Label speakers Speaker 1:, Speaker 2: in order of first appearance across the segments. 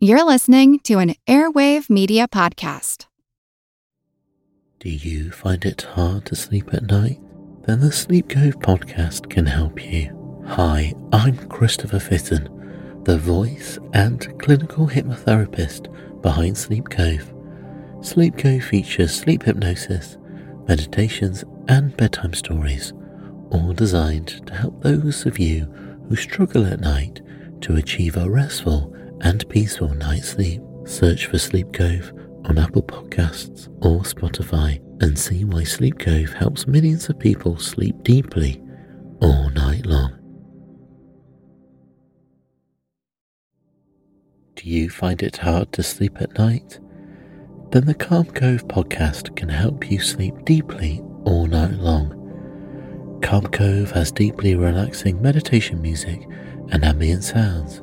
Speaker 1: You're listening to an Airwave Media Podcast.
Speaker 2: Do you find it hard to sleep at night? Then the Sleep Cove podcast can help you. Hi, I'm Christopher Fitton, the voice and clinical hypnotherapist behind Sleep Cove. Sleep Cove features sleep hypnosis, meditations, and bedtime stories, all designed to help those of you who struggle at night to achieve a restful and peaceful night's sleep. Search for Sleep Cove on Apple Podcasts or Spotify and see why Sleep Cove helps millions of people sleep deeply all night long. Do you find it hard to sleep at night? Then the Calm Cove podcast can help you sleep deeply all night long. Calm Cove has deeply relaxing meditation music and ambient sounds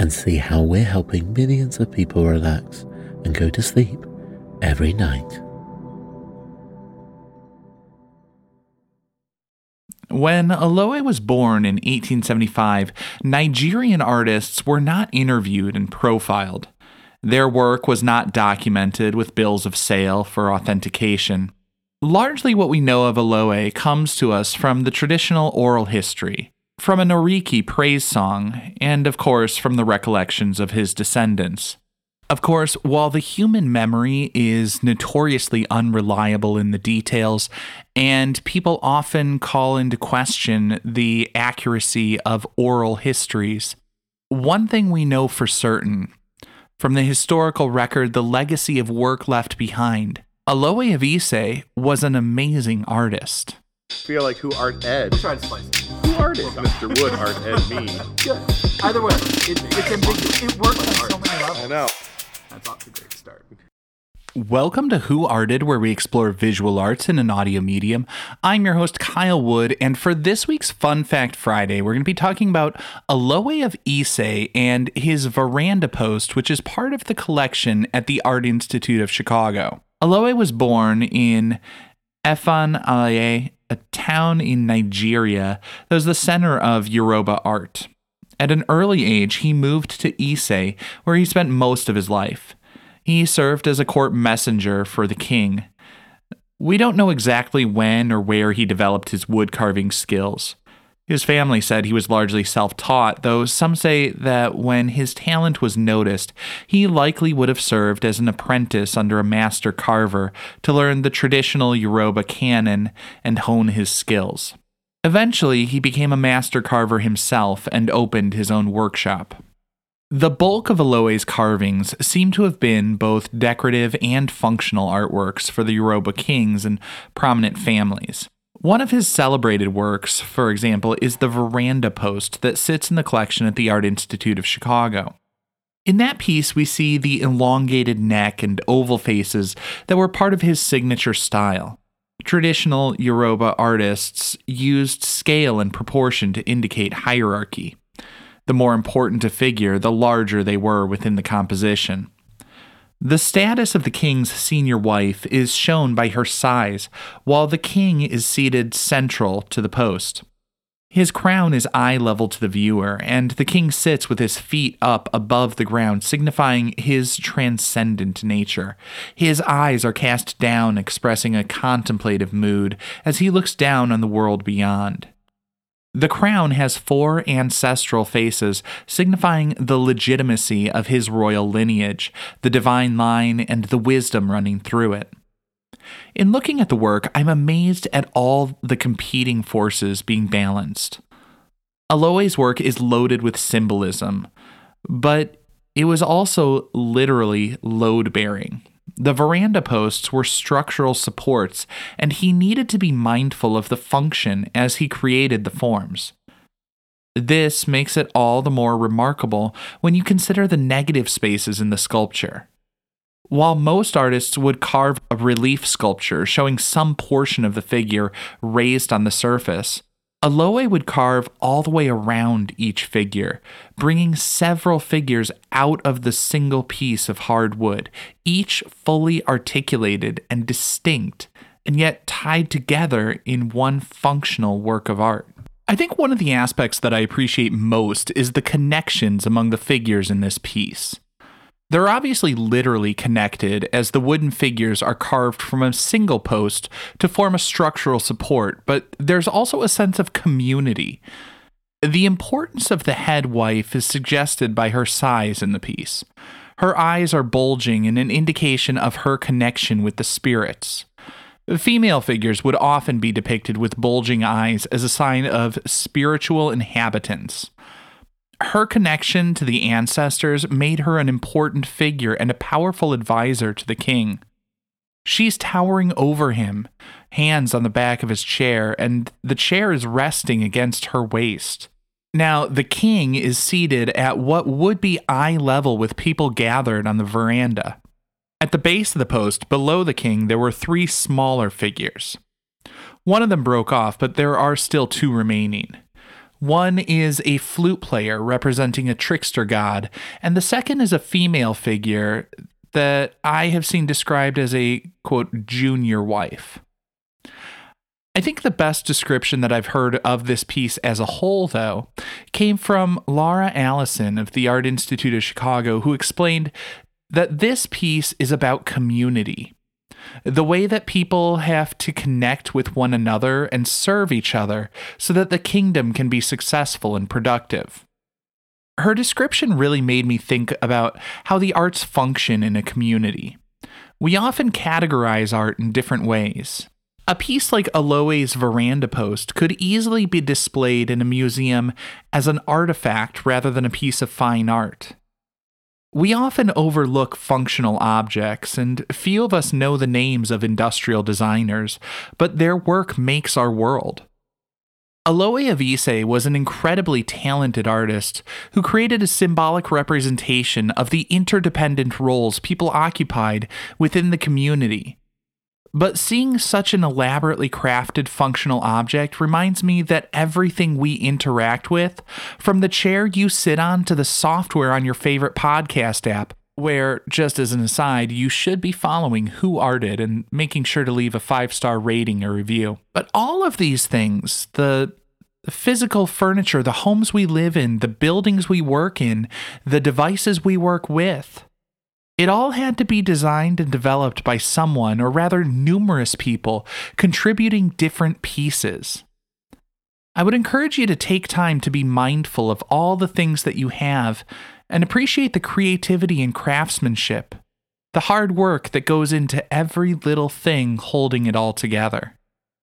Speaker 2: and see how we're helping millions of people relax and go to sleep every night.
Speaker 3: When Olowe was born in 1875, Nigerian artists were not interviewed and profiled. Their work was not documented with bills of sale for authentication. Largely what we know of Olowe comes to us from the traditional oral history from an Oriki praise song, and of course from the recollections of his descendants. Of course, while the human memory is notoriously unreliable in the details, and people often call into question the accuracy of oral histories, one thing we know for certain from the historical record, the legacy of work left behind, Olowe of Ise was an amazing artist.
Speaker 4: I feel like who art Ed?
Speaker 5: Try to spice it.
Speaker 4: Who art it? Mr. Wood art Ed me.
Speaker 5: Good. Either way, it, it's ambiguous. It works on so many levels.
Speaker 4: I know.
Speaker 5: That's off to a great start.
Speaker 3: Welcome to Who Arted, where we explore visual arts in an audio medium. I'm your host, Kyle Wood, and for this week's Fun Fact Friday, we're going to be talking about Olowe of Ise and his veranda post, which is part of the collection at the Art Institute of Chicago. Olowe was born in Efon Alaye, a town in Nigeria that was the center of Yoruba art. At an early age, he moved to Ise, where he spent most of his life. He served as a court messenger for the king. We don't know exactly when or where he developed his wood carving skills. His family said he was largely self taught, though some say that when his talent was noticed, he likely would have served as an apprentice under a master carver to learn the traditional Yoruba canon and hone his skills. Eventually, he became a master carver himself and opened his own workshop. The bulk of Olowe's carvings seem to have been both decorative and functional artworks for the Yoruba kings and prominent families. One of his celebrated works, for example, is the veranda post that sits in the collection at the Art Institute of Chicago. In that piece, we see the elongated neck and oval faces that were part of his signature style. Traditional Yoruba artists used scale and proportion to indicate hierarchy. The more important a figure, the larger they were within the composition. The status of the king's senior wife is shown by her size, while the king is seated central to the post. His crown is eye level to the viewer, and the king sits with his feet up above the ground, signifying his transcendent nature. His eyes are cast down, expressing a contemplative mood as he looks down on the world beyond. The crown has four ancestral faces, signifying the legitimacy of his royal lineage, the divine line, and the wisdom running through it. In looking at the work, I'm amazed at all the competing forces being balanced. Olowe's work is loaded with symbolism, but it was also literally load bearing. The veranda posts were structural supports, and he needed to be mindful of the function as he created the forms. This makes it all the more remarkable when you consider the negative spaces in the sculpture. While most artists would carve a relief sculpture showing some portion of the figure raised on the surface, Olowe would carve all the way around each figure, bringing several figures out of the single piece of hard wood, each fully articulated and distinct, and yet tied together in one functional work of art. I think one of the aspects that I appreciate most is the connections among the figures in this piece. They're obviously literally connected as the wooden figures are carved from a single post to form a structural support, but there's also a sense of community. The importance of the head wife is suggested by her size in the piece. Her eyes are bulging in an indication of her connection with the spirits. Female figures would often be depicted with bulging eyes as a sign of spiritual inhabitants. Her connection to the ancestors made her an important figure and a powerful advisor to the king. She's towering over him, hands on the back of his chair, and the chair is resting against her waist. Now, the king is seated at what would be eye level with people gathered on the veranda. At the base of the post, below the king, there were three smaller figures. One of them broke off, but there are still two remaining. One is a flute player representing a trickster god, and the second is a female figure that I have seen described as a quote junior wife. I think the best description that I've heard of this piece as a whole, though, came from Laura Allison of the Art Institute of Chicago, who explained that this piece is about community the way that people have to connect with one another and serve each other so that the kingdom can be successful and productive. Her description really made me think about how the arts function in a community. We often categorize art in different ways. A piece like Olowe's veranda post could easily be displayed in a museum as an artifact rather than a piece of fine art. We often overlook functional objects, and few of us know the names of industrial designers, but their work makes our world. Olowe of Ise was an incredibly talented artist who created a symbolic representation of the interdependent roles people occupied within the community but seeing such an elaborately crafted functional object reminds me that everything we interact with, from the chair you sit on to the software on your favorite podcast app, where, just as an aside, you should be following Who Arted and making sure to leave a five star rating or review. But all of these things, the physical furniture, the homes we live in, the buildings we work in, the devices we work with, it all had to be designed and developed by someone, or rather, numerous people, contributing different pieces. I would encourage you to take time to be mindful of all the things that you have and appreciate the creativity and craftsmanship, the hard work that goes into every little thing holding it all together.